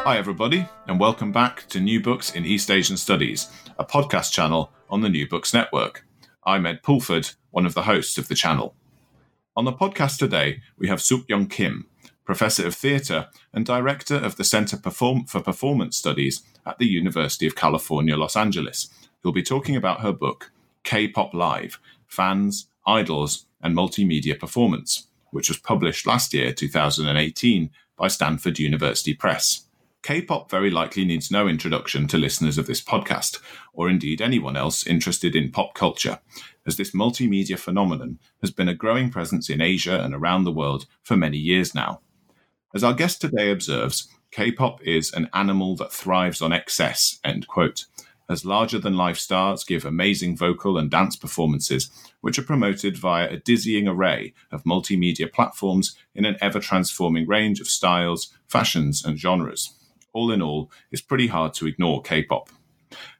Hi, everybody, and welcome back to New Books in East Asian Studies, a podcast channel on the New Books Network. I'm Ed Pulford, one of the hosts of the channel. On the podcast today, we have Suk Young Kim, Professor of Theatre and Director of the Center Perform- for Performance Studies at the University of California, Los Angeles, who'll be talking about her book, K pop Live Fans, Idols, and Multimedia Performance, which was published last year, 2018, by Stanford University Press. K pop very likely needs no introduction to listeners of this podcast, or indeed anyone else interested in pop culture, as this multimedia phenomenon has been a growing presence in Asia and around the world for many years now. As our guest today observes, K pop is an animal that thrives on excess, end quote, as larger than life stars give amazing vocal and dance performances, which are promoted via a dizzying array of multimedia platforms in an ever transforming range of styles, fashions, and genres all in all, it's pretty hard to ignore K pop.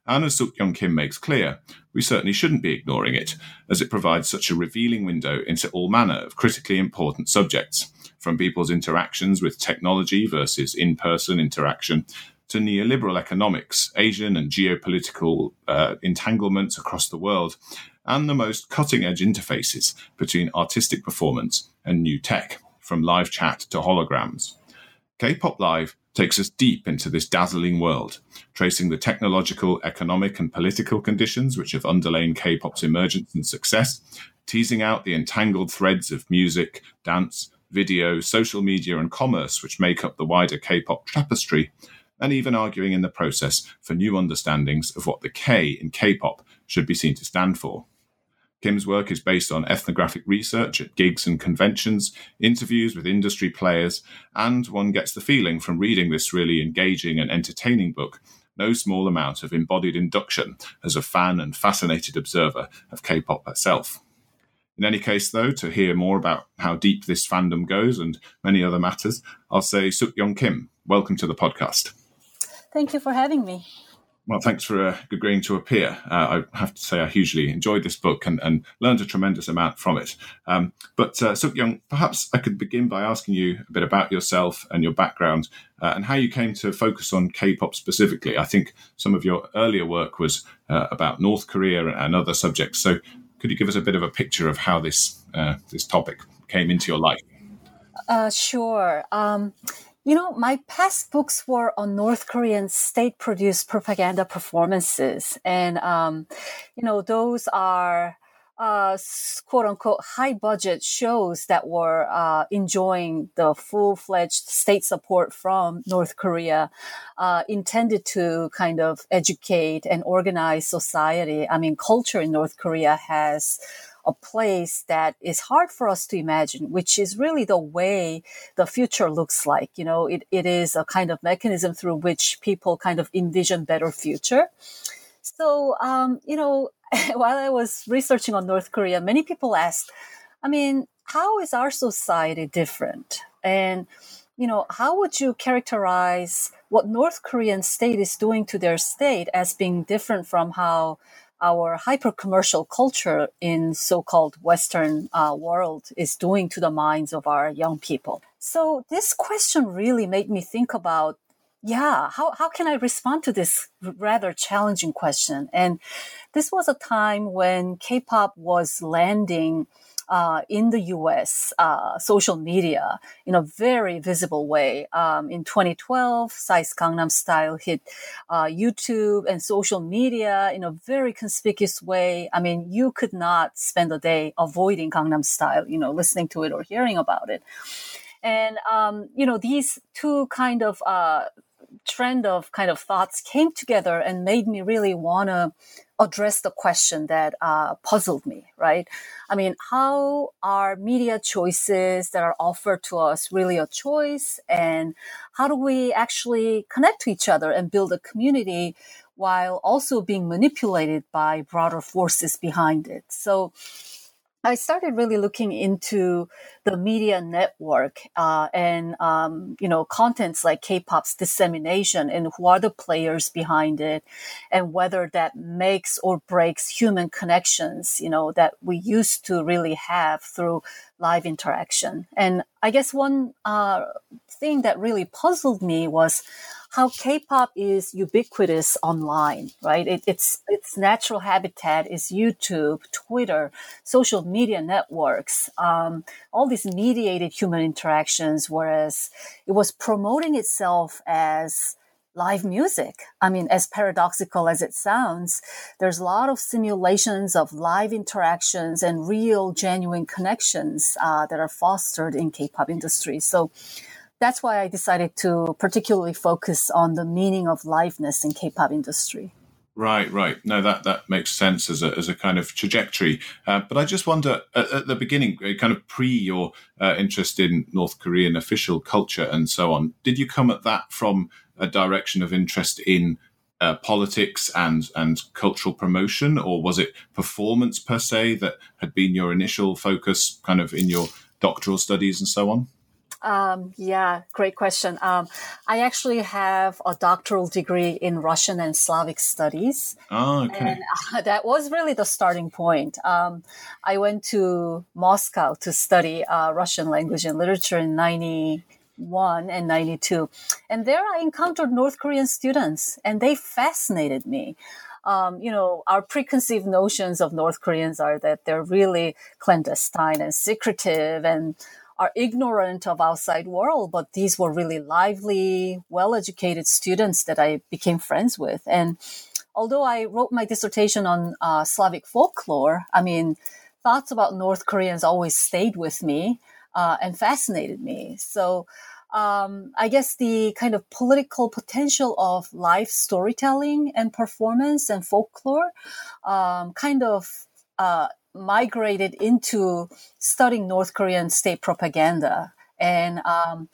And as Suk Young Kim makes clear, we certainly shouldn't be ignoring it, as it provides such a revealing window into all manner of critically important subjects, from people's interactions with technology versus in person interaction, to neoliberal economics, Asian and geopolitical uh, entanglements across the world, and the most cutting edge interfaces between artistic performance and new tech, from live chat to holograms. K pop Live takes us deep into this dazzling world, tracing the technological, economic, and political conditions which have underlain K pop's emergence and success, teasing out the entangled threads of music, dance, video, social media, and commerce which make up the wider K pop tapestry, and even arguing in the process for new understandings of what the K in K pop should be seen to stand for. Kim's work is based on ethnographic research at gigs and conventions, interviews with industry players, and one gets the feeling from reading this really engaging and entertaining book no small amount of embodied induction as a fan and fascinated observer of K pop herself. In any case, though, to hear more about how deep this fandom goes and many other matters, I'll say Suk Young Kim, welcome to the podcast. Thank you for having me. Well, thanks for uh, agreeing to appear. Uh, I have to say, I hugely enjoyed this book and, and learned a tremendous amount from it. Um, but, uh, Suk Young, perhaps I could begin by asking you a bit about yourself and your background uh, and how you came to focus on K pop specifically. I think some of your earlier work was uh, about North Korea and other subjects. So, could you give us a bit of a picture of how this, uh, this topic came into your life? Uh, sure. Um, you know, my past books were on North Korean state produced propaganda performances. And, um, you know, those are, uh, quote unquote high budget shows that were uh, enjoying the full fledged state support from North Korea, uh, intended to kind of educate and organize society. I mean, culture in North Korea has a place that is hard for us to imagine, which is really the way the future looks like. You know, it, it is a kind of mechanism through which people kind of envision better future. So, um, you know, while I was researching on North Korea, many people asked, I mean, how is our society different? And, you know, how would you characterize what North Korean state is doing to their state as being different from how our hyper commercial culture in so-called Western uh, world is doing to the minds of our young people. So this question really made me think about, yeah, how, how can I respond to this rather challenging question? And this was a time when K-pop was landing uh, in the US uh, social media in a very visible way. Um, in 2012, Psy's Gangnam Style hit uh, YouTube and social media in a very conspicuous way. I mean, you could not spend a day avoiding Gangnam Style, you know, listening to it or hearing about it. And, um, you know, these two kind of, uh, trend of kind of thoughts came together and made me really want to address the question that uh, puzzled me, right? I mean, how are media choices that are offered to us really a choice? And how do we actually connect to each other and build a community while also being manipulated by broader forces behind it? So, I started really looking into the media network uh, and um, you know contents like K-pop's dissemination and who are the players behind it, and whether that makes or breaks human connections. You know that we used to really have through live interaction. And I guess one uh, thing that really puzzled me was how K-pop is ubiquitous online, right? It, it's its natural habitat is YouTube, Twitter, social media networks, um, all these mediated human interactions. Whereas it was promoting itself as live music. I mean, as paradoxical as it sounds, there's a lot of simulations of live interactions and real, genuine connections uh, that are fostered in K-pop industry. So that's why I decided to particularly focus on the meaning of liveness in K-pop industry. Right, right. No, that that makes sense as a as a kind of trajectory. Uh, but I just wonder at, at, the beginning, uh, kind of pre your uh, interest in North Korean official culture and so on, did you come at that from a direction of interest in uh, politics and and cultural promotion, or was it performance per se that had been your initial focus, kind of in your doctoral studies and so on? Um, yeah, great question. Um, I actually have a doctoral degree in Russian and Slavic studies. Oh, okay. And uh, that was really the starting point. Um, I went to Moscow to study uh, Russian language and literature in 91 and 92. And there I encountered North Korean students, and they fascinated me. Um, you know, our preconceived notions of North Koreans are that they're really clandestine and secretive and are ignorant of outside world, but these were really lively, well-educated students that I became friends with. And although I wrote my dissertation on uh, Slavic folklore, I mean, thoughts about North Koreans always stayed with me uh, and fascinated me. So um, I guess the kind of political potential of live storytelling and performance and folklore um, kind of uh, migrated into studying North Korean state propaganda. And, um,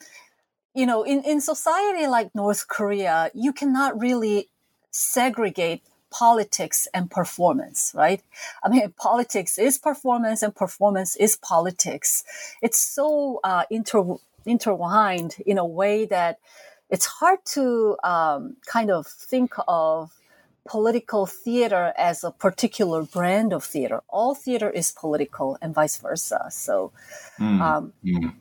you know, in, in society like North Korea, you cannot really segregate politics and performance, right? I mean, politics is performance and performance is politics. It's so uh, inter- intertwined in a way that it's hard to um, kind of think of political theater as a particular brand of theater. All theater is political, and vice versa. So, mm. Um, mm.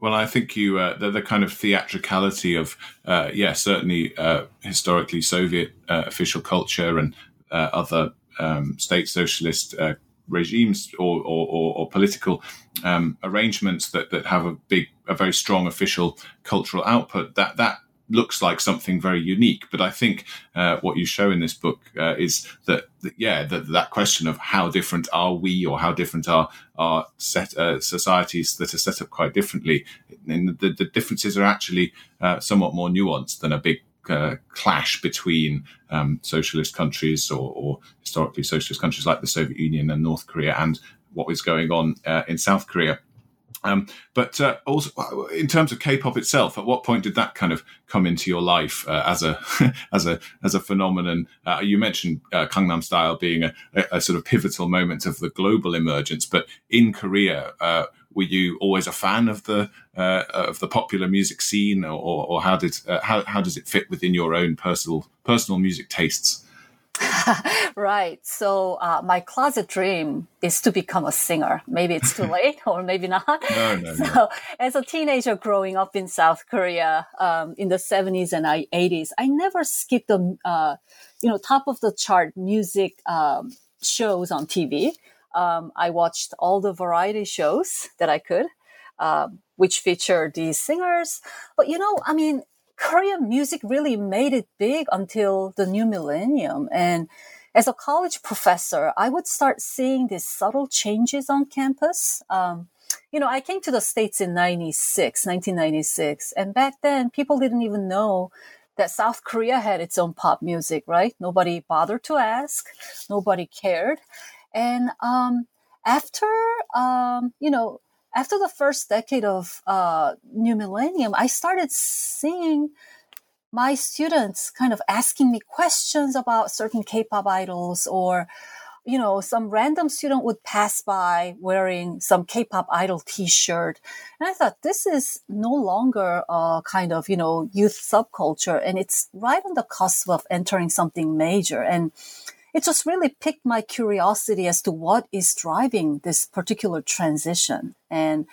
well, I think you uh, the, the, kind of theatricality of uh, yeah, certainly uh, historically Soviet uh, official culture and uh, other um, state socialist. Uh, regimes or, or, or, or political um, arrangements that, that have a big, a very strong official cultural output. That that looks like something very unique. But I think uh, what you show in this book uh, is that, that yeah, that, that question of how different are we or how different are are set uh, societies that are set up quite differently. And the, the differences are actually uh, somewhat more nuanced than a big uh, clash between um, socialist countries or, or, historically socialist countries like the Soviet Union and North Korea and what was going on uh, in South Korea. Um, but uh, also, in terms of K-pop itself, at what point did that kind of come into your life uh, as a as a as a phenomenon? Uh, you mentioned uh, Gangnam Style being a, a, sort of pivotal moment of the global emergence, but in Korea, uh, were you always a fan of the uh, of the popular music scene, or, or how did uh, how how does it fit within your own personal personal music tastes? right. So uh, my closet dream is to become a singer. Maybe it's too late, or maybe not. No, no, so no. as a teenager growing up in South Korea um, in the seventies and eighties, I never skipped the uh, you know top of the chart music um, shows on TV. um, I watched all the variety shows that I could, uh, which featured these singers. But you know, I mean, Korean music really made it big until the new millennium. And as a college professor, I would start seeing these subtle changes on campus. Um, you know, I came to the States in 96, 1996. And back then, people didn't even know that South Korea had its own pop music, right? Nobody bothered to ask. Nobody cared. And um, after, um, you know, after the first decade of uh, new millennium, I started seeing my students kind of asking me questions about certain K-pop idols or you know, some random student would pass by wearing some K-pop idol T-shirt, and I thought this is no longer a kind of you know youth subculture, and it's right on the cusp of entering something major. And it just really piqued my curiosity as to what is driving this particular transition. And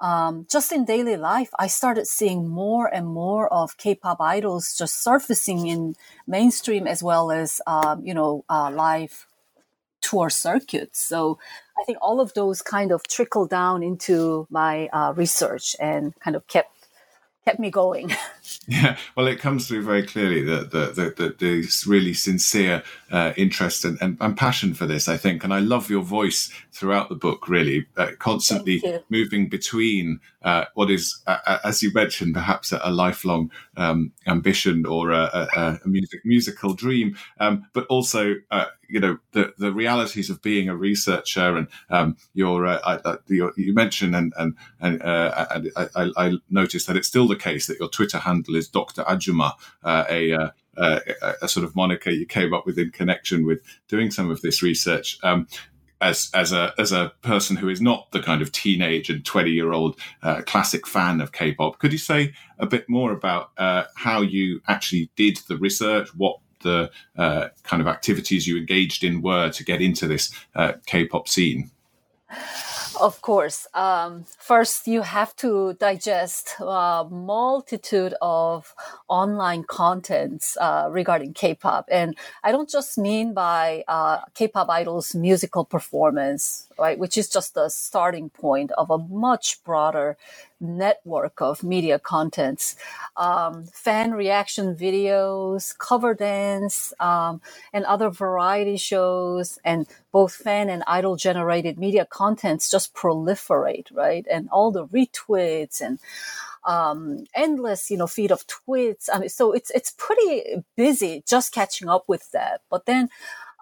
um, just in daily life, I started seeing more and more of K-pop idols just surfacing in mainstream as well as um, you know uh, live tour circuits. So I think all of those kind of trickled down into my uh, research and kind of kept kept me going. Yeah, well, it comes through very clearly that the, the, the, the, really sincere uh, interest and, and, and, passion for this, I think. And I love your voice throughout the book, really, uh, constantly moving between uh, what is, as you mentioned, perhaps a, a lifelong um, ambition or a, a, a music, musical dream, um, but also uh, you know the the realities of being a researcher and um, your, uh, I, your, you mentioned and and and, uh, and I, I, noticed that it's still the case that your Twitter handle is Dr. Ajuma, uh, a, uh, uh, a, a sort of moniker you came up with in connection with doing some of this research. Um, as as a as a person who is not the kind of teenage and twenty year old uh, classic fan of K-pop, could you say a bit more about uh, how you actually did the research? What the uh, kind of activities you engaged in were to get into this uh, K-pop scene? Of course. Um, first, you have to digest a multitude of online contents uh, regarding K-pop, and I don't just mean by uh, K-pop idols' musical performance, right, which is just the starting point of a much broader network of media contents, um, fan reaction videos, cover dance, um, and other variety shows, and both fan and idol generated media contents just proliferate, right? And all the retweets and um, endless, you know, feed of tweets. I mean, so it's it's pretty busy just catching up with that. But then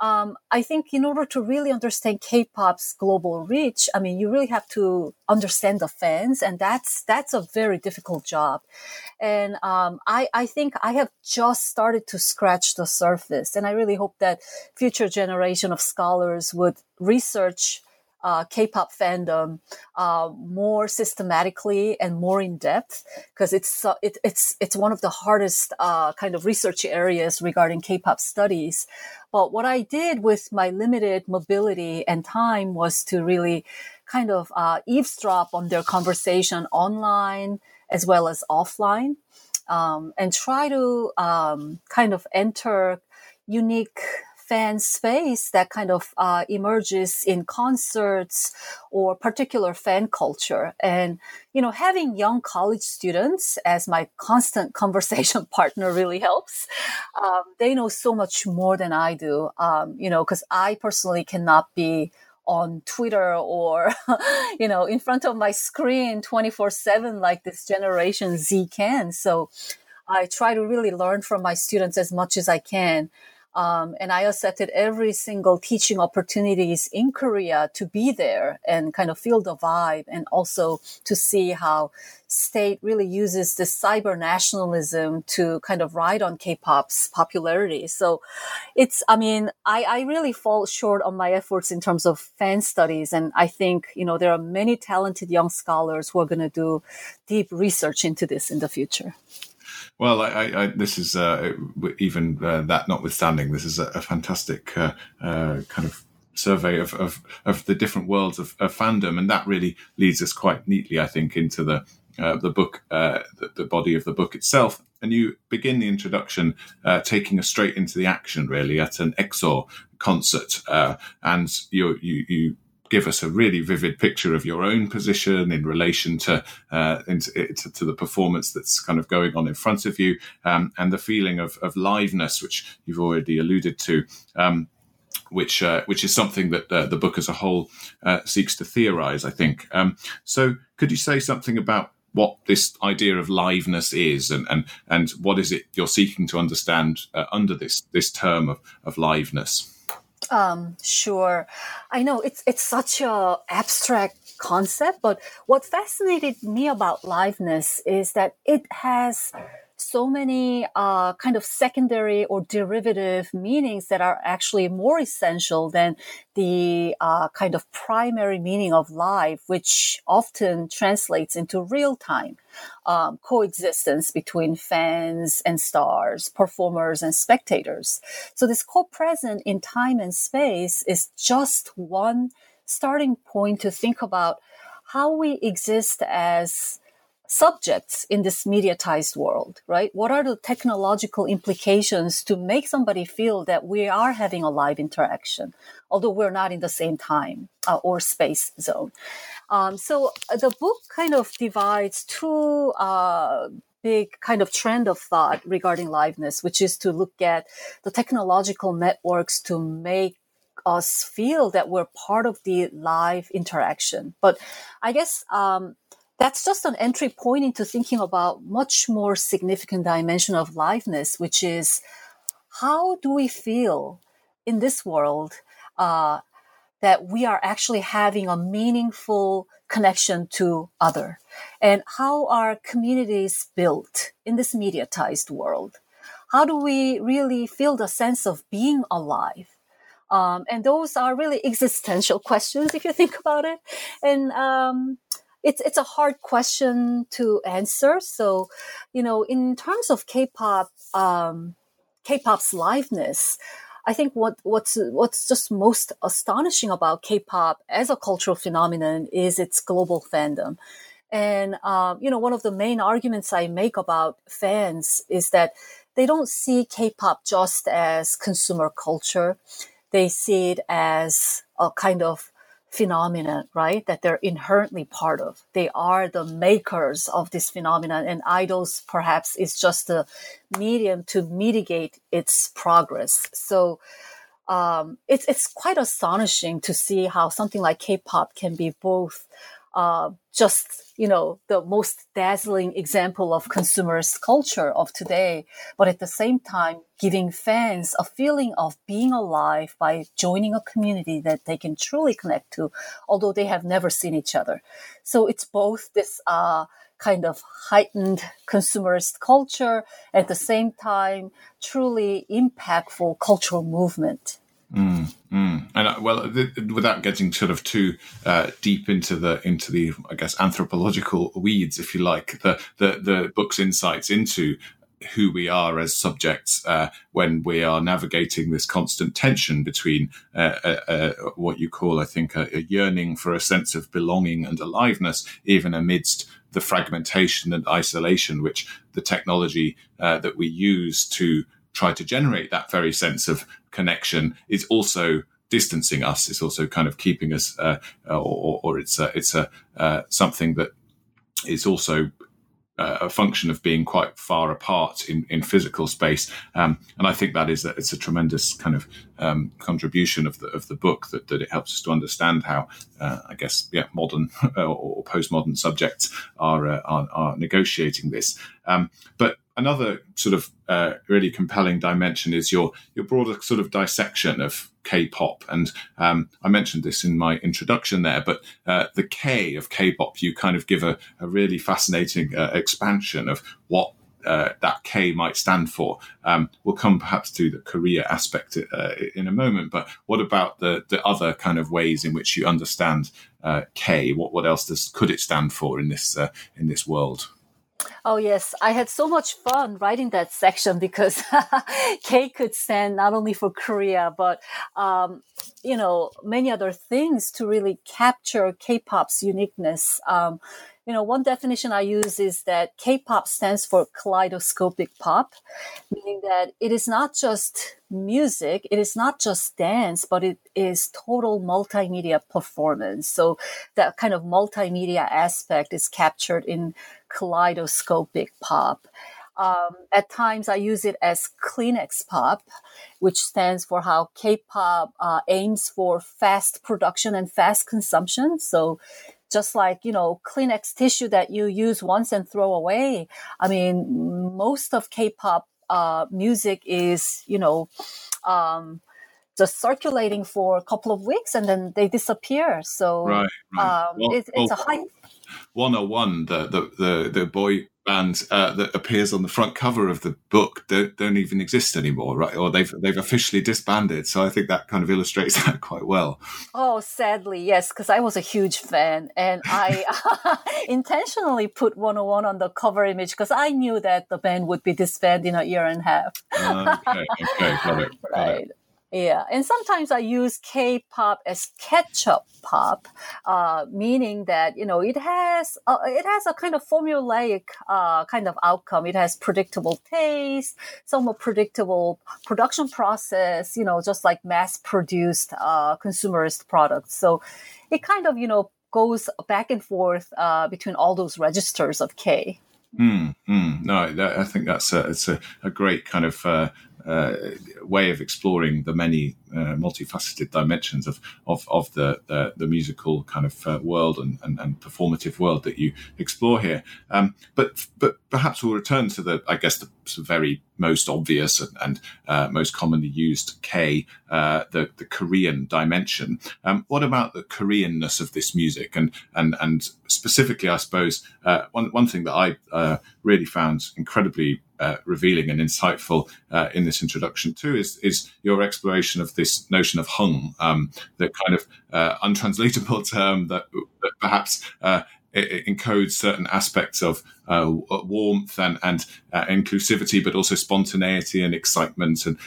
um, I think in order to really understand K-pop's global reach, I mean, you really have to understand the fans, and that's that's a very difficult job. And um, I I think I have just started to scratch the surface, and I really hope that future generation of scholars would research uh, K-pop fandom uh, more systematically and more in depth because it's uh, it, it's it's one of the hardest uh, kind of research areas regarding K-pop studies. But what I did with my limited mobility and time was to really kind of uh, eavesdrop on their conversation online as well as offline, um, and try to um, kind of enter unique fan space that kind of uh, emerges in concerts or particular fan culture. And, you know, having young college students as my constant conversation partner really helps. Um, they know so much more than I do, um, you know, because I personally cannot be on Twitter or, you know, in front of my screen 24 7 like this generation Z can. So I try to really learn from my students as much as I can. Um, and I accepted every single teaching opportunities in Korea to be there and kind of feel the vibe and also to see how state really uses this cyber nationalism to kind of ride on K-pop's popularity. So it's, I mean, I, I really fall short on my efforts in terms of fan studies. And I think, you know, there are many talented young scholars who are going to do deep research into this in the future. Well, I, I, this is uh, even uh, that notwithstanding, this is a, a fantastic uh, uh, kind of survey of, of, of, the different worlds of, of, fandom, and that really leads us quite neatly, I think, into the uh, the book, uh, the, the, body of the book itself. And you begin the introduction taking us straight into the action, really, at an EXO concert, and you you you give us a really vivid picture of your own position in relation to, uh, to, to, the performance that's kind of going on in front of you, um, and the feeling of, of liveness, which you've already alluded to. Um, which uh, which is something that uh, the book as a whole uh, seeks to theorize, I think. Um, so, could you say something about what this idea of liveness is, and and and what is it you're seeking to understand uh, under this this term of of liveness? Um, sure, I know it's it's such a abstract concept, but what fascinated me about liveness is that it has so many uh, kind of secondary or derivative meanings that are actually more essential than the uh, kind of primary meaning of live, which often translates into real time um, coexistence between fans and stars, performers and spectators. So this co-present in time and space is just one starting point to think about how we exist as subjects in this mediatized world, right? What are the technological implications to make somebody feel that we are having a live interaction, although we're not in the same time uh, or space zone? Um, so uh, the book kind of divides two uh, big kind of trend of thought regarding liveness, which is to look at the technological networks to make us feel that we're part of the live interaction. But I guess um, that's just an entry point into thinking about much more significant dimension of liveness, which is how do we feel in this world uh, that we are actually having a meaningful connection to other, and how are communities built in this mediatized world? How do we really feel the sense of being alive? Um, and those are really existential questions if you think about it. And um, it's it's a hard question to answer. So, you know, in terms of K-pop, um, K-pop's liveness, I think what what's what's just most astonishing about K-pop as a cultural phenomenon is its global fandom. And um, you know, one of the main arguments I make about fans is that they don't see K-pop just as consumer culture; they see it as a kind of phenomenon, right? That they're inherently part of. They are the makers of this phenomenon, and idols perhaps is just a medium to mitigate its progress. So um, it's it's quite astonishing to see how something like K-pop can be both uh, just you know the most dazzling example of consumerist culture of today but at the same time giving fans a feeling of being alive by joining a community that they can truly connect to although they have never seen each other. So it's both this uh, kind of heightened consumerist culture at the same time truly impactful cultural movement Mm, mm. And uh, well, th- without getting sort of too uh, deep into the into the I guess anthropological weeds, if you like, the the, the book's insights into who we are as subjects uh, when we are navigating this constant tension between uh, uh, uh what you call, I think, a, a, yearning for a sense of belonging and aliveness, even amidst the fragmentation and isolation which the technology that we use to try to generate that very sense of connection is also distancing us. It's also kind of keeping us, uh, or, or, it's a, it's a uh, something that is also uh, a function of being quite far apart in, in physical space. Um, and I think that is a, it's a tremendous kind of um, contribution of the of the book that, that it helps us to understand how uh, I guess yeah modern or postmodern subjects are, uh, are, are negotiating this. Um, but another sort of uh, really compelling dimension is your your broader sort of dissection of K-pop, and um, I mentioned this in my introduction there. But uh, the K of K-pop, you kind of give a, a really fascinating uh, expansion of what uh, that K might stand for. Um, we'll come perhaps to the Korea aspect uh, in a moment, but what about the the other kind of ways in which you understand uh, K? What what else does could it stand for in this uh, in this world? Oh, yes. I had so much fun writing that section because K could stand not only for Korea, but, um, you know, many other things to really capture K pop's uniqueness. Um, you know, one definition I use is that K-pop stands for kaleidoscopic pop, meaning that it is not just music, it is not just dance, but it is total multimedia performance. So that kind of multimedia aspect is captured in kaleidoscopic pop. Um, at times, I use it as Kleenex pop, which stands for how K-pop uh, aims for fast production and fast consumption. So just like you know kleenex tissue that you use once and throw away i mean most of k-pop uh, music is you know um, just circulating for a couple of weeks and then they disappear so right, right. Um, well, it, it's well, a high Wanna One the, the the the boy band uh, that appears on the front cover of the book don't, don't even exist anymore, right? Or they've they've officially disbanded. So I think that kind of illustrates that quite well. Oh, sadly, yes, because I was a huge fan, and I intentionally put Wanna One on the cover image because I knew that the band would be disbanded in a year and a half. okay, okay, got it. Got right. It. Yeah, and sometimes I use K-pop as ketchup pop, uh, meaning that you know it has uh, it has a kind of formulaic uh, kind of outcome. It has predictable taste, somewhat predictable production process. You know, just like mass-produced uh, consumerist products. So it kind of you know goes back and forth uh, between all those registers of K. Mm, mm, no, that, I think that's a, it's a, a great kind of uh, way of exploring the many uh, multifaceted dimensions of of, of the, the, the musical kind of uh, world and, and, and, performative world that you explore here. Um, but but perhaps we'll return to the I guess the very most obvious and, and uh, most commonly used K, uh, the the Korean dimension. Um, what about the Koreanness of this music and and and specifically, I suppose uh, one one thing that I really found incredibly uh, revealing and insightful uh, in this introduction too is is your exploration of this notion of heung, um, the kind of uh, untranslatable term that, that perhaps uh, it, encodes certain aspects of uh, warmth and, and uh, inclusivity, but also spontaneity and excitement, and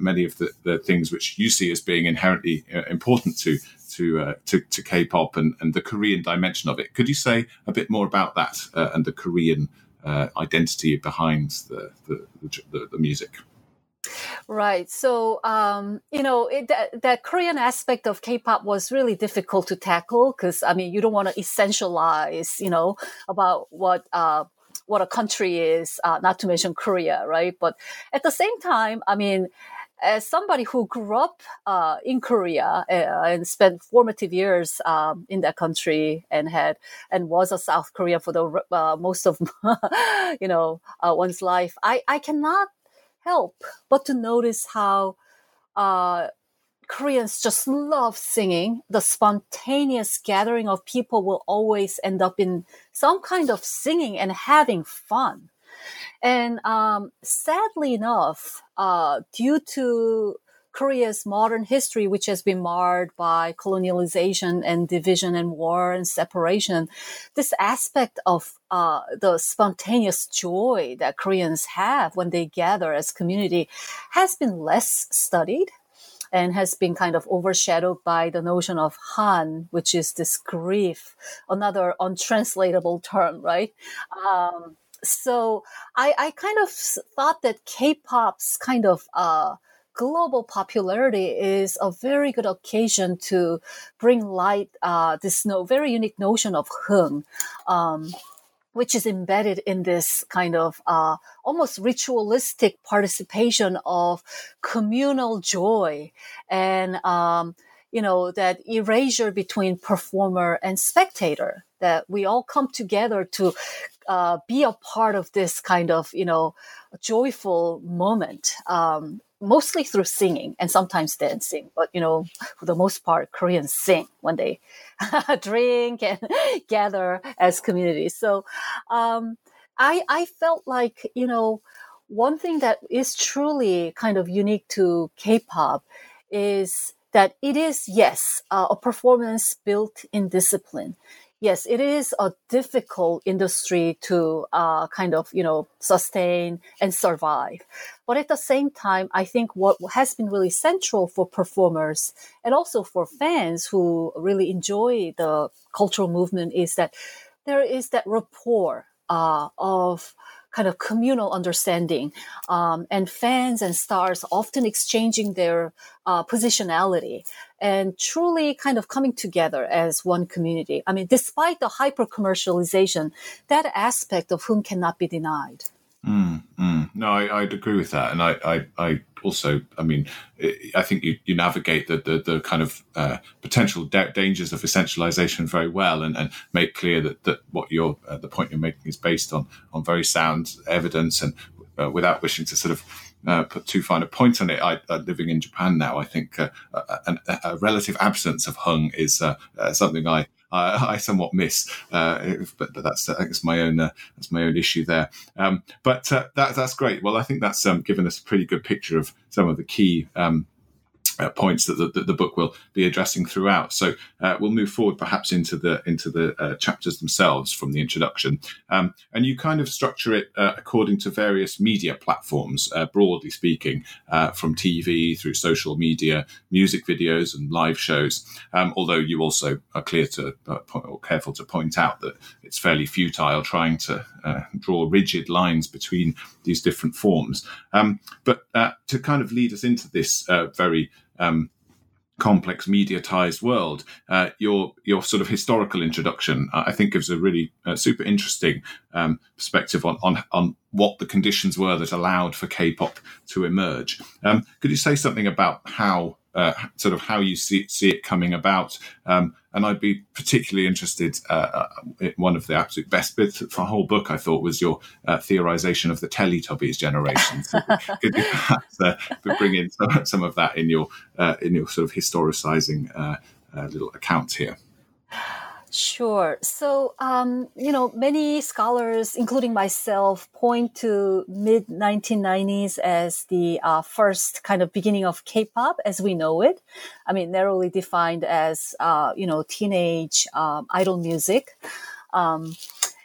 many of the, the things which you see as being inherently important to to, to, to K-pop and, and the Korean dimension of it. Could you say a bit more about that and the Korean uh, identity behind the, the, the, the music. Right. So, um, you know, it, that, that, Korean aspect of K-pop was really difficult to tackle because, I mean, you don't want to essentialize, you know, about what, uh, what a country is, uh, not to mention Korea, right? But at the same time, I mean, as somebody who grew up uh, in Korea uh, and spent formative years um, in that country and had and was a South Korean for the uh, most of you know uh, one's life, I I cannot help but to notice how uh, Koreans just love singing. The spontaneous gathering of people will always end up in some kind of singing and having fun. And um, sadly enough, uh, due to Korea's modern history, which has been marred by colonialization and division and war and separation, this aspect of uh, the spontaneous joy that Koreans have when they gather as community has been less studied and has been kind of overshadowed by the notion of Han, which is this grief, another untranslatable term, right? Um, so I, I kind of thought that K-pop's kind of uh, global popularity is a very good occasion to bring light uh, this no, very unique notion of heung, um, which is embedded in this kind of uh, almost ritualistic participation of communal joy and um, you know that erasure between performer and spectator that we all come together to uh, be a part of this kind of you know joyful moment um, mostly through singing and sometimes dancing but you know for the most part koreans sing when they drink and gather as communities so um, i i felt like you know one thing that is truly kind of unique to k-pop is that it is yes uh, a performance built in discipline yes, it is a difficult industry to uh, kind of, you know, sustain and survive. But at the same time, I think what has been really central for performers and also for fans who really enjoy the cultural movement is that there is that rapport uh, of kind of communal understanding, um, and fans and stars often exchanging their uh, positionality and truly kind of coming together as one community. I mean, despite the hyper commercialization, that aspect of heung cannot be denied. Mm, mm. No, I, would agree with that, and I, I, I, also, I mean, I think you, you navigate the, the, the kind of uh, potential da- dangers of essentialization very well, and, and make clear that, that what you're uh, the point you're making is based on on very sound evidence, and uh, without wishing to sort of uh, put too fine a point on it. I, uh, living in Japan now, I think uh, a, a, relative absence of heung is uh, uh, something I I, I somewhat miss. Uh, but, but that's I guess my own uh, that's my own issue there. Um, but uh, that that's great. Well, I think that's um, given us a pretty good picture of some of the key um, uh, points that the, that the, book will be addressing throughout. So uh, we'll move forward perhaps into the into the uh, chapters themselves from the introduction, um, and you kind of structure it uh, according to various media platforms, uh, broadly speaking, uh, from TV through social media, music videos, and live shows. Um, although you also are clear to point, or careful to point out that it's fairly futile trying to draw rigid lines between these different forms. Um, but to kind of lead us into this very um, complex mediatized world. Uh, your your sort of historical introduction, I think, gives a really uh, super interesting um, perspective on, on on what the conditions were that allowed for K-pop to emerge. Um, could you say something about how uh, sort of how you see, see it coming about. Um, and I'd be particularly interested. Uh, uh one of the absolute best bits of the whole book, I thought, was your uh, theorization of the Teletubbies generation. So could you perhaps uh, bring in some, some, of that in your uh, in your sort of historicizing little account here? Sure. So, um, you know, many scholars, including myself, point to mid 1990s as the uh, first kind of beginning of K-pop as we know it. I mean, narrowly defined as, uh, you know, teenage um, idol music. Um,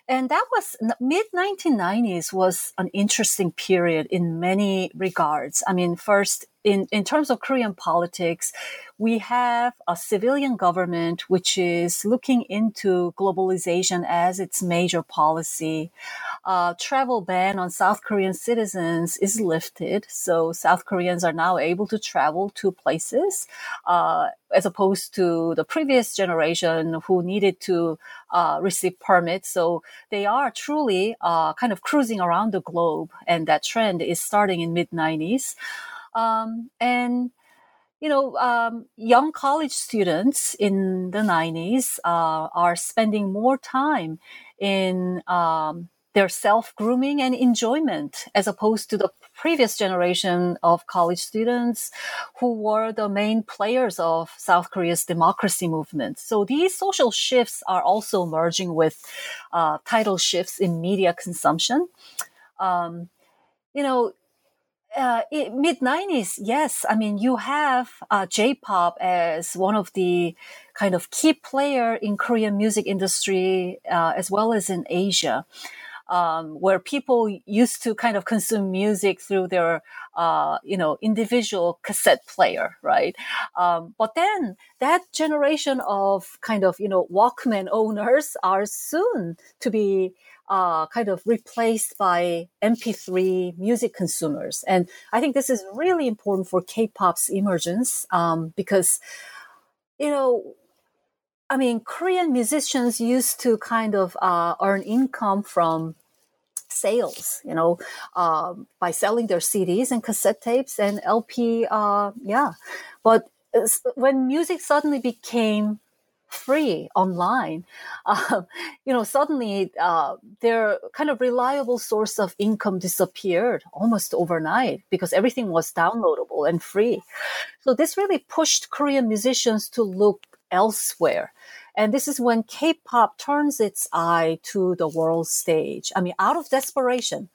and that was mid 1990s was an interesting period in many regards. I mean, first, in, in terms of Korean politics, we have a civilian government which is looking into globalization as its major policy. Uh, travel ban on South Korean citizens is lifted, so South Koreans are now able to travel to places, uh, as opposed to the previous generation who needed to uh, receive permits. So they are truly uh, kind of cruising around the globe, and that trend is starting in mid 90s. Um, and you know, um, young college students in the 90s uh, are spending more time in um, their self grooming and enjoyment as opposed to the previous generation of college students who were the main players of South Korea's democracy movement. So these social shifts are also merging with uh, tidal shifts in media consumption. Um, you know, uh, mid 90s, yes. I mean, you have uh, J-pop as one of the kind of key player in Korean music industry, uh, as well as in Asia, um, where people used to kind of consume music through their, uh, you know, individual cassette player, right? Um, but then that generation of kind of, you know, Walkman owners are soon to be uh, kind of replaced by MP3 music consumers. And I think this is really important for K-pop's emergence um, because, you know, I mean, Korean musicians used to kind of uh, earn income from sales, you know, uh, by selling their CDs and cassette tapes and LP. Uh, yeah, but when music suddenly became free online, uh, you know, suddenly uh, their kind of reliable source of income disappeared almost overnight because everything was downloadable and free. So this really pushed Korean musicians to look elsewhere. And this is when K-pop turns its eye to the world stage. I mean, out of desperation.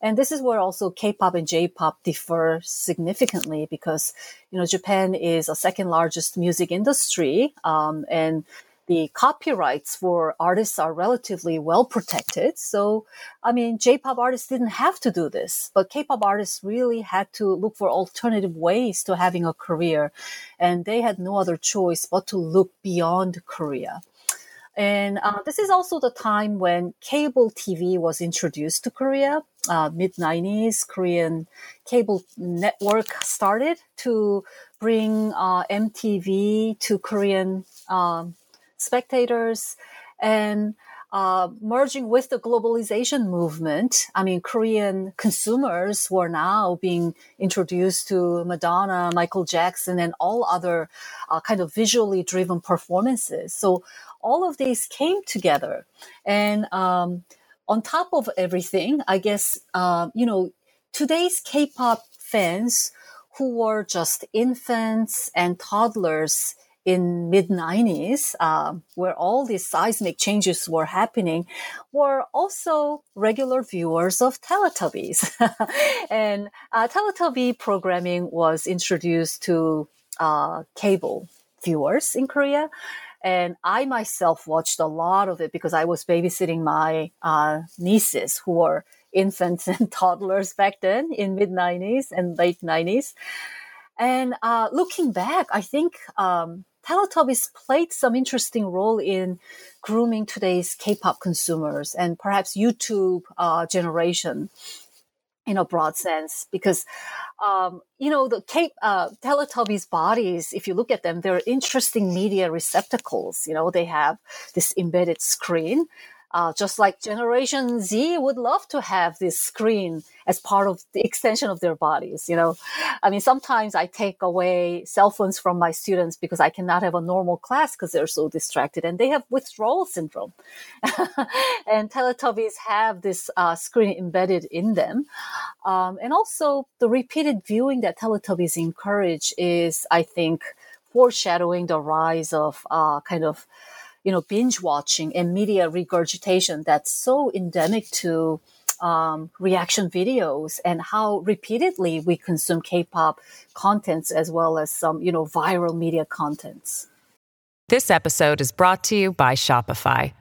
And this is where also K-pop and J-pop differ significantly because, you know, Japan is a second largest music industry. Um, and the copyrights for artists are relatively well protected. So, I mean, J-pop artists didn't have to do this, but K-pop artists really had to look for alternative ways to having a career. And they had no other choice but to look beyond Korea. And uh, this is also the time when cable TV was introduced to Korea. Uh, Mid 90s, Korean cable network started to bring uh, MTV to Korean um, spectators. And uh, merging with the globalization movement, I mean, Korean consumers were now being introduced to Madonna, Michael Jackson, and all other uh, kind of visually driven performances. So all of these came together. And um, on top of everything, I guess, uh, you know, today's K pop fans who were just infants and toddlers in mid 90s uh, where all these seismic changes were happening were also regular viewers of teletubbies. And uh, teletubby programming was introduced to uh, cable viewers in korea. And i myself watched a lot of it because i was babysitting my uh, nieces who were infants and toddlers back then in mid 90s and late 90s and uh, looking back, I think um, Teletubbies played some interesting role in grooming today's K-pop consumers and perhaps YouTube uh, generation in a broad sense because um, you know the K- uh, teletubbies bodies if you look at them they're interesting media receptacles. You know they have this embedded screen uh, just like Generation Z would love to have this screen as part of the extension of their bodies. You know, I mean, sometimes I take away cell phones from my students because I cannot have a normal class because they're so distracted and they have withdrawal syndrome. and Teletubbies have this uh, screen embedded in them. Um, and also the repeated viewing that Teletubbies encourage is, I think, foreshadowing the rise of uh, kind of you know, binge watching and media regurgitation that's so endemic to um, reaction videos and how repeatedly we consume K-pop contents as well as some, you know, viral media contents. This episode is brought to you by Shopify.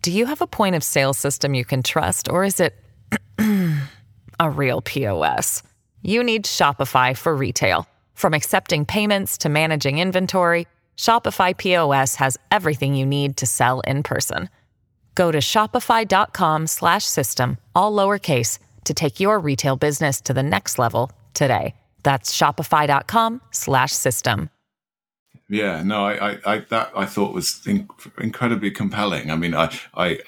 Do you have a point of sale system you can trust or is it a real POS? You need Shopify for retail. From accepting payments to managing inventory, Shopify POS has everything you need to sell in person. Go to shopify.com/system all lowercase to take your retail business to the next level today. That's shopify.com/system. Yeah, no, I, I, I, that I thought was inc- incredibly compelling. I mean, I, I,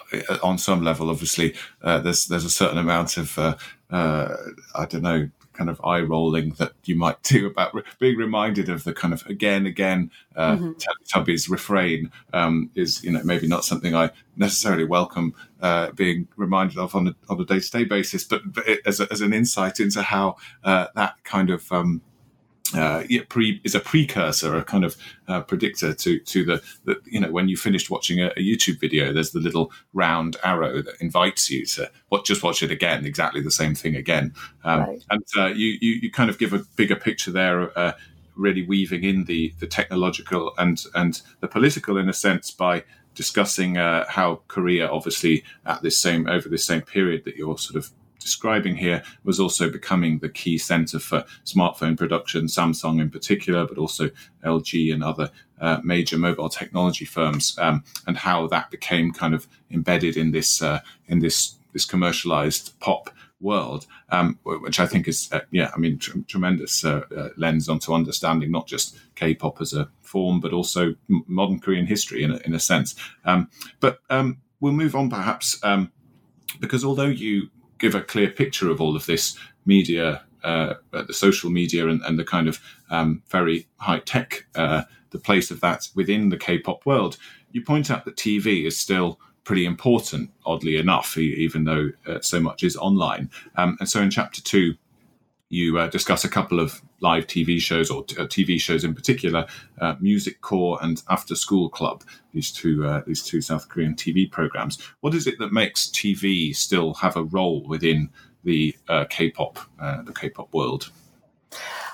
on some level, obviously, uh, there's there's a certain amount of, uh, uh, I don't know, kind of eye rolling that you might do about re- being reminded of the kind of again, again, uh, mm-hmm. Teletubbies refrain um, is, you know, maybe not something I necessarily welcome uh, being reminded of on a, on a day-to-day basis, but, but it, as, a, as an insight into how uh, that kind of um, uh, pre, is a precursor, a kind of uh, predictor to to the, the, you know when you finished watching a, a, YouTube video, there's the little round arrow that invites you to what just watch it again, exactly the same thing again, um, right. and uh, you, you, you kind of give a bigger picture there, uh, really weaving in the the technological and and the political in a sense by discussing uh, how Korea, obviously at this same over this same period that you're sort of describing here was also becoming the key center for smartphone production, Samsung in particular, but also LG and other uh, major mobile technology firms, um, and how that became kind of embedded in this uh, in this this commercialized pop world, um, which I think is, uh, yeah, I mean, tr- tremendous uh, uh, lens onto understanding not just K-pop as a form, but also m- modern Korean history in a, in a sense. Um, but um, we'll move on perhaps um, because although you give a clear picture of all of this media, uh, the social media, and, and the kind of um, very high tech, uh, the place of that within the K-pop world. You point out that TV is still pretty important, oddly enough, even though uh, so much is online. Um, and so in chapter two, you uh, discuss a couple of live TV shows or t- uh, TV shows in particular, uh, Music Core and After School Club. These two uh, these two South Korean TV programs. What is it that makes TV still have a role within the uh, K-pop uh, the K-pop world?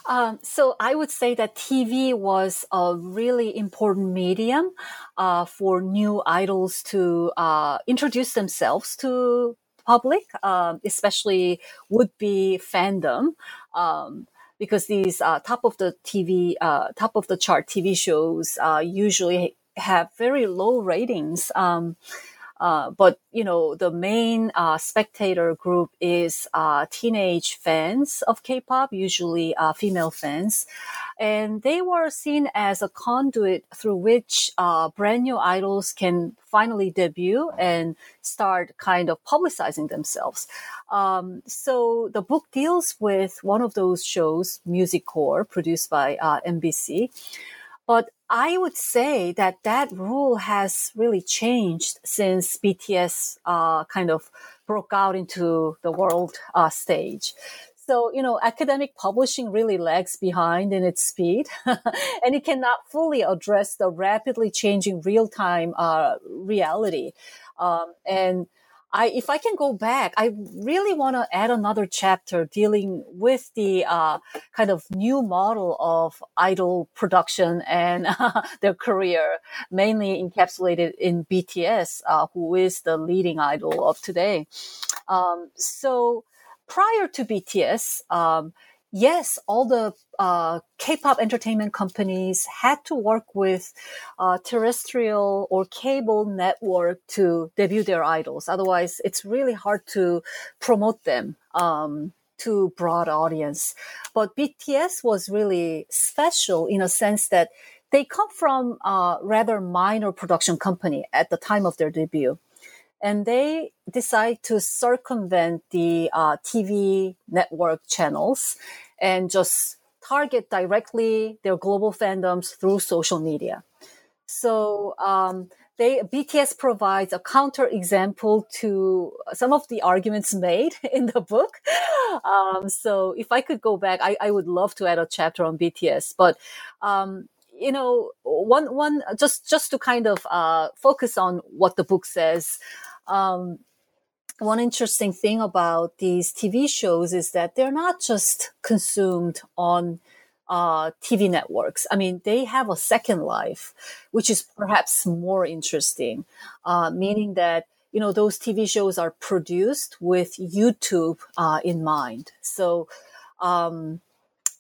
Um, so I would say that TV was a really important medium uh, for new idols to uh, introduce themselves to public, um, especially would be fandom. Um, because these uh, top of the TV, uh, top of the chart TV shows uh, usually have very low ratings. Um, uh, but you know the main uh, spectator group is uh, teenage fans of K-pop, usually uh, female fans, and they were seen as a conduit through which uh, brand new idols can finally debut and start kind of publicizing themselves. Um, so the book deals with one of those shows, Music Core, produced by MBC. But I would say that that rule has really changed since BTS uh, kind of broke out into the world uh, stage. So, you know, academic publishing really lags behind in its speed and it cannot fully address the rapidly changing real time uh, reality. Um, and I, if I can go back, I really want to add another chapter dealing with the uh, kind of new model of idol production and uh, their career, mainly encapsulated in BTS, uh, who is the leading idol of today. Um, so prior to BTS, um, yes, all the uh, K-pop entertainment companies had to work with uh, terrestrial or cable network to debut their idols. Otherwise, it's really hard to promote them um, to broad audience. But BTS was really special in a sense that they come from a rather minor production company at the time of their debut and they decide to circumvent the uh, TV network channels and just target directly their global fandoms through social media. So um, they BTS provides a counter example to some of the arguments made in the book. Um, so if I could go back, I, I, would love to add a chapter on BTS, but. Um, you know, one one just just to kind of uh, focus on what the book says um, one interesting thing about these TV shows is that they're not just consumed on uh, TV networks. I mean, they have a second life, which is perhaps more interesting, uh, meaning that you know those TV shows are produced with YouTube uh, in mind. So um,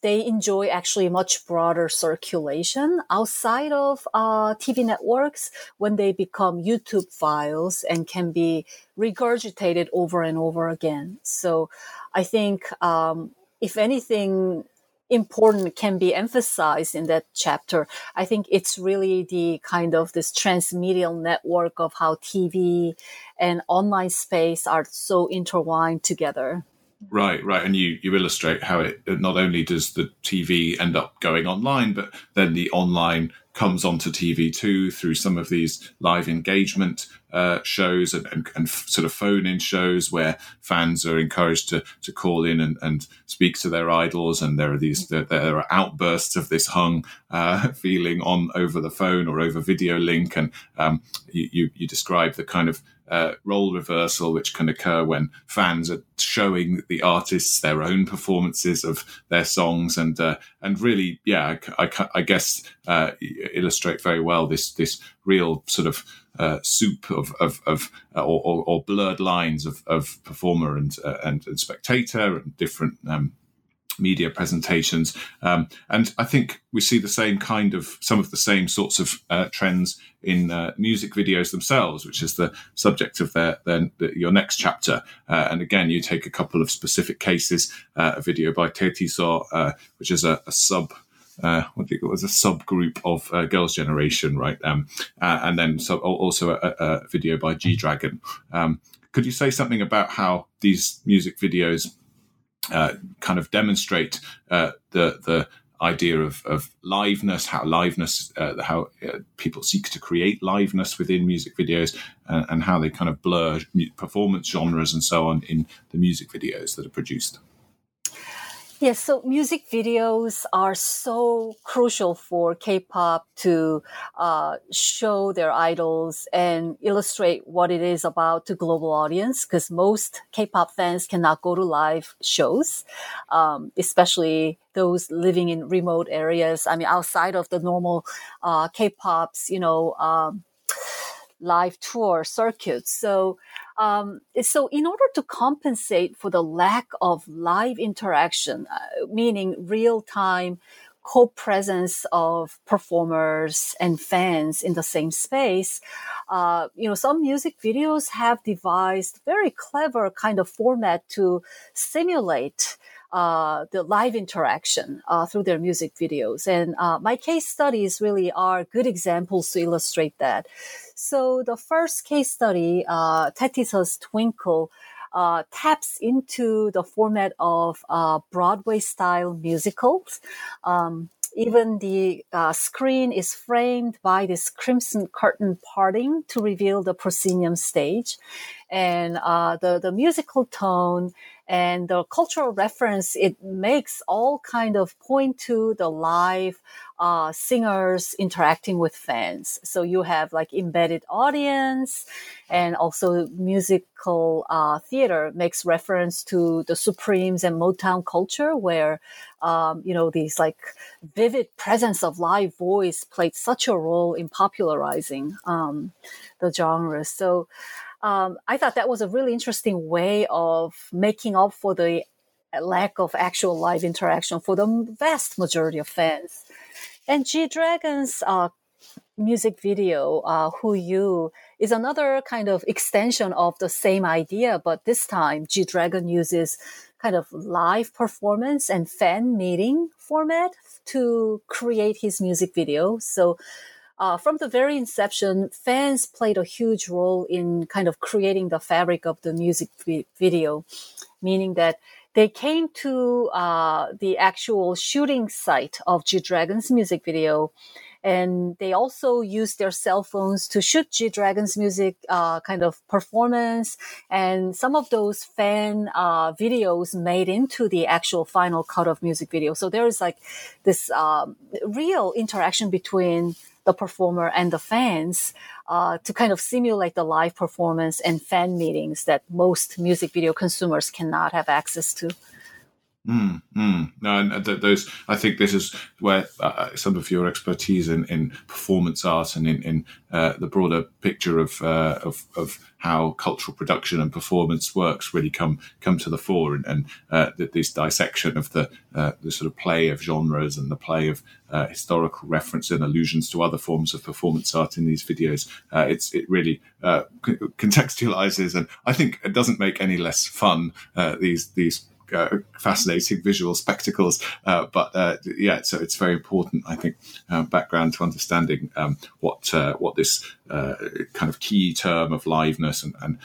they enjoy actually much broader circulation outside of uh, TV networks when they become YouTube files and can be regurgitated over and over again. So I think, um, if anything, important can be emphasized in that chapter. I think it's really the kind of this transmedial network of how TV and online space are so intertwined together. Right, right, and you you illustrate how it not only does the TV end up going online, but then the online comes onto TV too through some of these live engagement uh, shows and, and, and, sort of phone in shows where fans are encouraged to, to call in and, and speak to their idols. And there are these, there, there are outbursts of this heung uh, feeling on over the phone or over video link. And um, you, you, you describe the kind of uh, role reversal which can occur when fans are showing the artists their own performances of their songs. And uh, and really yeah I, I, I guess uh, illustrate very well this this real sort of uh, soup of of, of uh, or, or, blurred lines of, of performer and, uh, and, and spectator and different um, media presentations. Um, and I think we see the same kind of some of the same sorts of uh, trends in uh, music videos themselves, which is the subject of their, their, your next chapter. Uh, and again, you take a couple of specific cases, uh, a video by Taetiseo, uh, which is a, a sub uh, what do you call it was a subgroup of uh, Girls' Generation, right? Um, uh, and then so also a, a video by G Dragon. Um, could you say something about how these music videos uh, kind of demonstrate uh, the the idea of, of liveness, how liveness, uh, how uh, people seek to create liveness within music videos, uh, and how they kind of blur performance genres and so on in the music videos that are produced. Yes, so music videos are so crucial for K-pop to uh, show their idols and illustrate what it is about to global audience. Because most K-pop fans cannot go to live shows, um, especially those living in remote areas. I mean, outside of the normal uh, K-pop's, you know. Um, live tour circuits. So um, so, in order to compensate for the lack of live interaction, uh, meaning real time co-presence of performers and fans in the same space, uh, you know, some music videos have devised very clever kind of format to simulate uh, the live interaction uh, through their music videos. And uh, my case studies really are good examples to illustrate that. So the first case study, uh, Taetiseo's Twinkle, uh, taps into the format of uh, Broadway style musicals. Um, even the uh, screen is framed by this crimson curtain parting to reveal the proscenium stage. And uh, the, the musical tone and the cultural reference it makes all kind of point to the live uh, singers interacting with fans. So you have like embedded audience and also musical uh, theater makes reference to the supremes and motown culture where um, you know these like vivid presence of live voice played such a role in popularizing um, the genre. So um, I thought that was a really interesting way of making up for the lack of actual live interaction for the vast majority of fans. And G Dragon's uh, music video, uh, Who You, is another kind of extension of the same idea, but this time G Dragon uses kind of live performance and fan meeting format to create his music video. So uh, from the very inception, fans played a huge role in kind of creating the fabric of the music vi- video, meaning that they came to uh, the actual shooting site of G Dragon's music video. And they also used their cell phones to shoot G Dragon's music uh, kind of performance. And some of those fan uh, videos made into the actual final cut of music video. So there is like this um, real interaction between the performer and the fans uh, to kind of simulate the live performance and fan meetings that most music video consumers cannot have access to. Mm, mm. No, and th- those. I think this is where uh, some of your expertise in, in performance art and in, in uh, the broader picture of, uh, of, of how cultural production and performance works really come come to the fore, and, and uh, this dissection of the uh, the sort of play of genres and the play of uh, historical reference and allusions to other forms of performance art in these videos. it's it really contextualizes, and I think it doesn't make any less fun these these uh, fascinating visual spectacles. Uh, but uh, yeah, so it's very important, I think, uh, background to understanding um, what uh, what this uh, kind of key term of liveness and, and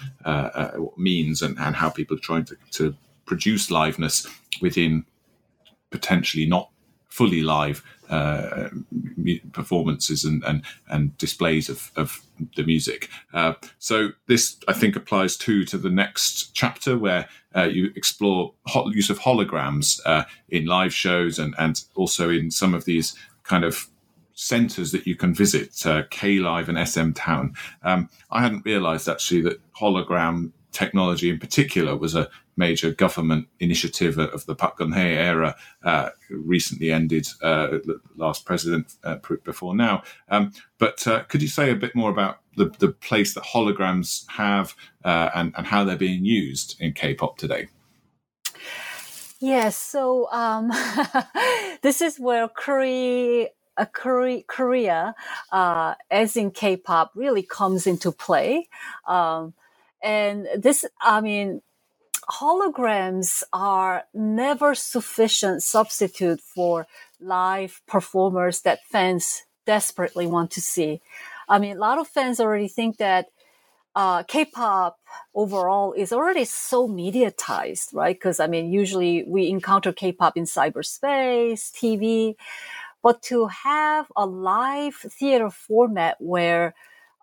means, and, and how people are trying to, to produce liveness within potentially not fully live uh, performances and, and, and displays of, of the music. Uh, so this, I think, applies too to the next chapter where uh, you explore ho- use of holograms uh, in live shows and, and also in some of these kind of centers that you can visit, uh, K Live and SM Town. Um, I hadn't realized actually that hologram technology in particular was a major government initiative of the Park Geun-hye era, uh, recently ended uh, last president uh, before now. Um, but uh, could you say a bit more about the, the place that holograms have uh, and, and how they're being used in K-pop today? Yes, so um, this is where Korea, uh, Korea, Korea uh, as in K-pop, really comes into play. Um, and this, I mean, holograms are never sufficient substitute for live performers that fans desperately want to see. I mean, a lot of fans already think that uh, K-pop overall is already so mediatized, right? Because I mean, usually we encounter K-pop in cyberspace, TV, but to have a live theater format where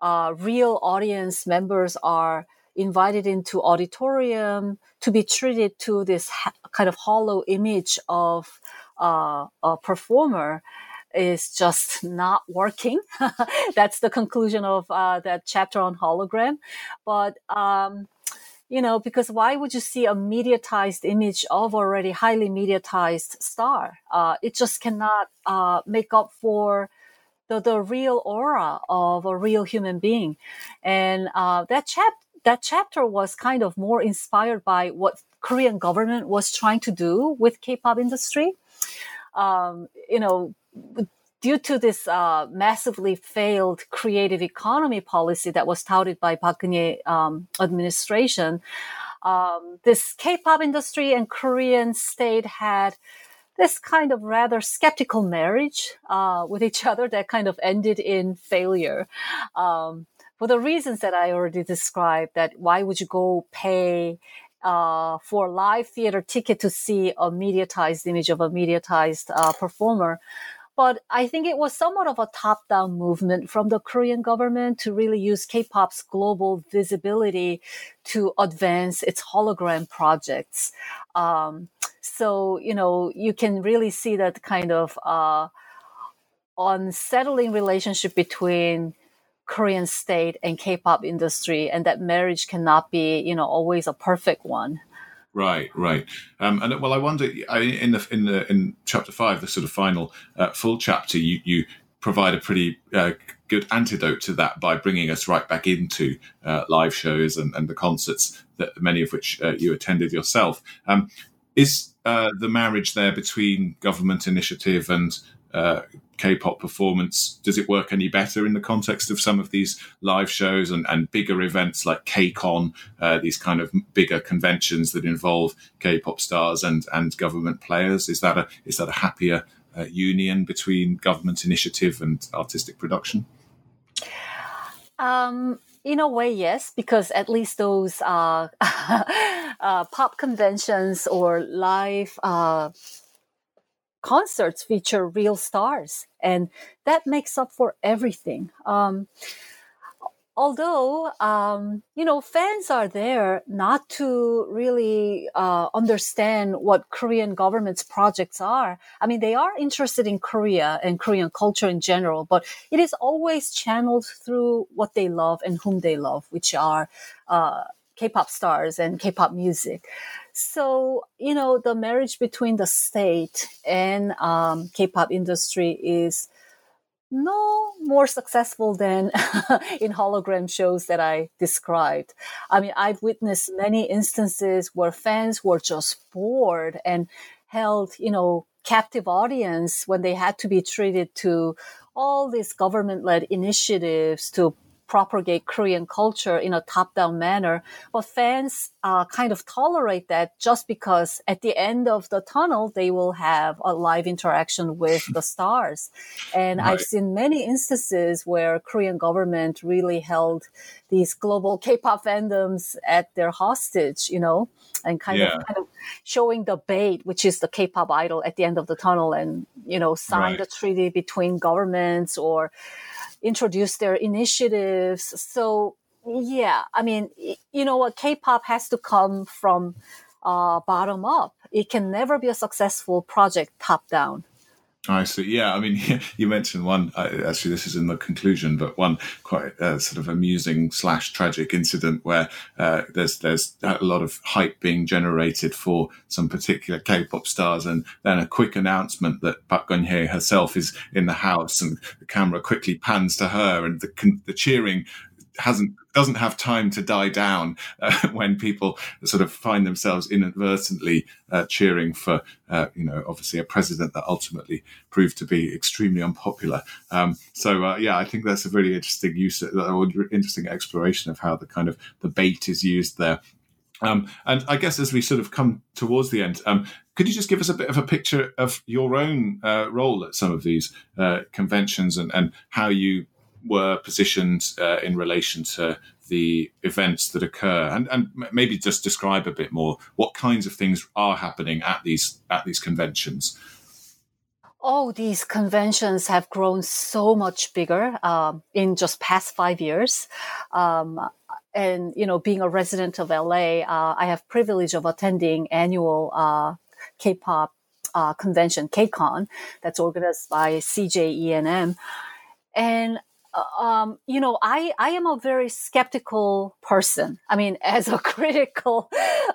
uh, real audience members are invited into auditorium to be treated to this ha- kind of hollow image of uh, a performer is just not working. That's the conclusion of uh, that chapter on hologram. But um, you know, because why would you see a mediatized image of already highly mediatized star? Uh, it just cannot uh, make up for the, the real aura of a real human being. And uh, that chapter that chapter was kind of more inspired by what Korean government was trying to do with K-pop industry. um, you know, due to this uh, massively failed creative economy policy that was touted by Park Geun-hye um, administration, um, this K-pop industry and Korean state had this kind of rather skeptical marriage uh, with each other that kind of ended in failure. Um, for the reasons that I already described, that why would you go pay uh, for a live theater ticket to see a mediatized image of a mediatized uh, performer? But I think it was somewhat of a top down movement from the Korean government to really use K pop's global visibility to advance its hologram projects. Um, so, you know, you can really see that kind of uh, unsettling relationship between Korean state and K-pop industry, and that marriage cannot be, you know, always a perfect one. Right, right. Um, and well, I wonder in the in the in chapter five, the sort of final uh, full chapter, you you provide a pretty uh, good antidote to that by bringing us right back into uh, live shows and, and the concerts that many of which uh, you attended yourself. Um, is uh, the marriage there between government initiative and uh, K-pop performance? Does it work any better in the context of some of these live shows and, and bigger events like KCON, uh, these kind of bigger conventions that involve K-pop stars and and government players? Is that a is that a happier uh, union between government initiative and artistic production? Um, in a way, yes, because at least those uh, uh, pop conventions or live uh, concerts feature real stars, and that makes up for everything. Um, although um, you know fans are there not to really uh, understand what korean government's projects are i mean they are interested in korea and korean culture in general but it is always channeled through what they love and whom they love which are uh, k-pop stars and k-pop music so, you know, the marriage between the state and um, K-pop industry is no more successful than in hologram shows that I described. I mean, I've witnessed many instances where fans were just bored and held, you know, captive audience when they had to be treated to all these government led initiatives to propagate Korean culture in a top down manner. But fans uh, kind of tolerate that just because at the end of the tunnel, they will have a live interaction with the stars. And right. I've seen many instances where Korean government really held these global K-pop fandoms at their hostage, you know, and kind yeah. of kind of showing the bait, which is the K-pop idol at the end of the tunnel and, you know, sign right. a treaty between governments or introduce their initiatives. So yeah, I mean, you know what? K-pop has to come from uh, bottom up. It can never be a successful project top down. I see. Yeah, I mean, you mentioned one. Actually, this is in the conclusion, but one quite uh, sort of amusing slash tragic incident where uh, there's there's a lot of hype being generated for some particular K-pop stars, and then a quick announcement that Park Geun-hye herself is in the house, and the camera quickly pans to her, and the the cheering hasn't doesn't have time to die down uh, when people sort of find themselves inadvertently uh, cheering for, uh, you know, obviously a president that ultimately proved to be extremely unpopular. Um, so uh, yeah, I think that's a really interesting use, uh, interesting exploration of how the kind of the bait is used there. Um, and I guess as we sort of come towards the end, um, could you just give us a bit of a picture of your own uh, role at some of these uh, conventions and, and how you were positioned uh, in relation to the events that occur. And, and maybe just describe a bit more what kinds of things are happening at these at these conventions. Oh these conventions have grown so much bigger um, in just past five years. Um, and you know being a resident of la uh, i have privilege of attending annual uh, k-pop uh, convention KCON that's organized by CJ E&M and um, you know, I, I am a very skeptical person. I mean, as a critical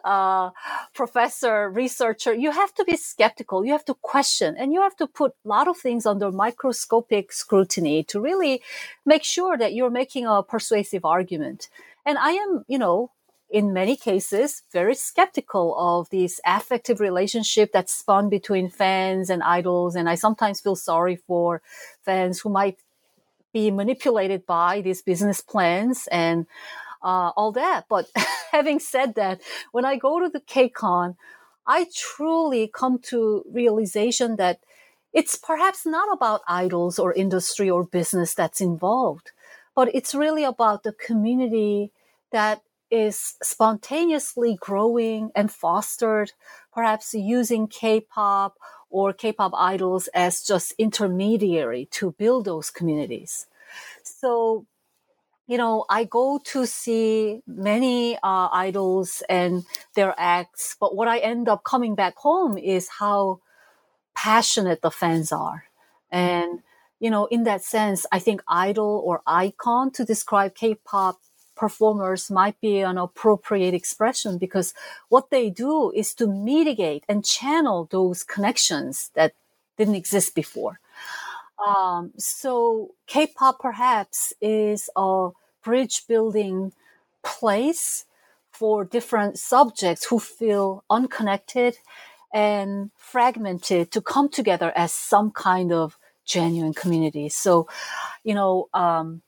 uh, professor, researcher, you have to be skeptical. You have to question and you have to put a lot of things under microscopic scrutiny to really make sure that you're making a persuasive argument. And I am, you know, in many cases, very skeptical of these affective relationship that's spun between fans and idols. And I sometimes feel sorry for fans who might be manipulated by these business plans and uh, all that. But having said that, when I go to the KCON, I truly come to realization that it's perhaps not about idols or industry or business that's involved, but it's really about the community that is spontaneously growing and fostered, perhaps using K-pop or K-pop idols as just intermediary to build those communities. So, you know, I go to see many uh, idols and their acts, but what I end up coming back home is how passionate the fans are. And, you know, in that sense, I think idol or icon to describe K-pop performers might be an appropriate expression because what they do is to mitigate and channel those connections that didn't exist before. Um, so K-pop perhaps is a bridge building place for different subjects who feel unconnected and fragmented to come together as some kind of genuine community. So, you know, um,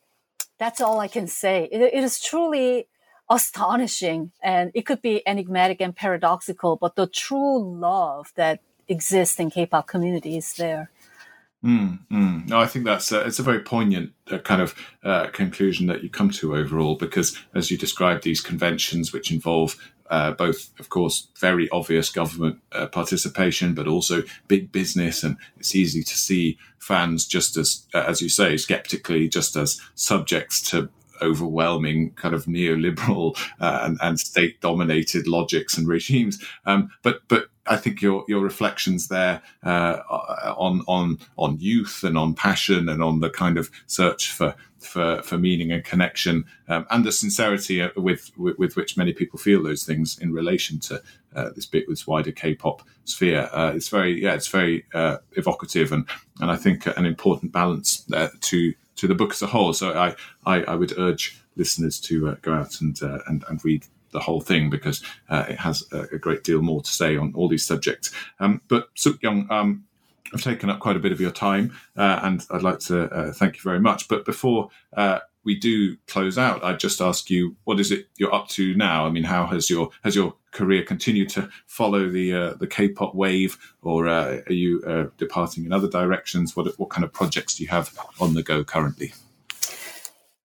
that's all I can say. It, it is truly astonishing and it could be enigmatic and paradoxical, but the true love that exists in K-pop community is there. Mm, mm. No, I think that's a, it's a very poignant uh, kind of uh, conclusion that you come to overall, because as you describe these conventions, which involve uh, both, of course, very obvious government uh, participation, but also big business, and it's easy to see fans just as, uh, as you say, skeptically, just as subjects to overwhelming kind of neoliberal uh, and, and state-dominated logics and regimes. Um, but but I think your your reflections there uh, on on on youth and on passion and on the kind of search for for, for meaning and connection um, and the sincerity uh, with, with, with which many people feel those things in relation to uh, this bit this wider K-pop sphere. Uh, it's very yeah, it's very uh, evocative and and I think an important balance there to to the book as a whole. So I, I, I would urge listeners to uh, go out and, uh, and, and read the whole thing because uh, it has a, a, great deal more to say on all these subjects. Um, but Suk Young, um, I've taken up quite a bit of your time, uh, and I'd like to uh, thank you very much. But before uh, we do close out, I'd just ask you, what is it you're up to now? I mean, how has your has your career continued to follow the uh, the K-pop wave, or uh, are you uh, departing in other directions? What what kind of projects do you have on the go currently?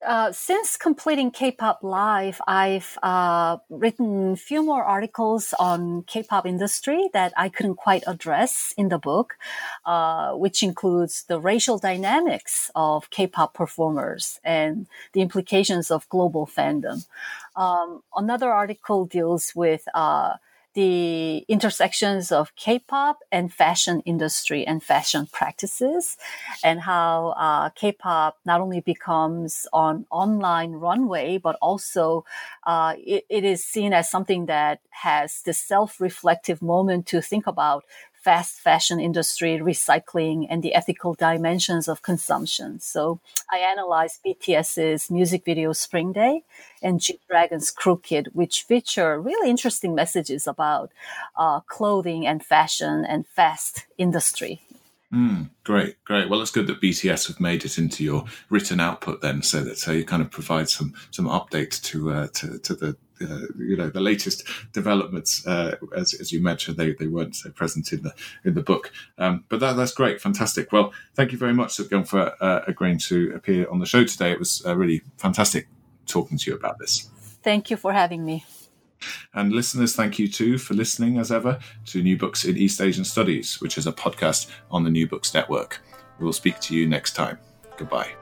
Uh, since completing K-pop Live, I've uh, written a few more articles on K-pop industry that I couldn't quite address in the book, uh, which includes the racial dynamics of K-pop performers and the implications of global fandom. Um, another article deals with uh, the intersections of K-pop and fashion industry and fashion practices, and how uh, K-pop not only becomes on online runway, but also uh, it, it is seen as something that has the self-reflective moment to think about fast fashion industry, recycling, and the ethical dimensions of consumption. So I analyzed BTS's music video Spring Day and G Dragon's Crooked, which feature really interesting messages about uh, clothing and fashion and fast industry. Mm, great, great. Well, it's good that BTS have made it into your written output then, so that so you kind of provide some some updates to uh, to, to the uh, you know the latest developments uh, as, as you mentioned they, they weren't so present in the in the book um, but that, that's great fantastic well thank you very much Suk for uh, agreeing to appear on the show today it was uh, really fantastic talking to you about this thank you for having me and listeners, thank you too for listening, as ever, to New Books in East Asian Studies, which is a podcast on the New Books Network. We will speak to you next time. Goodbye.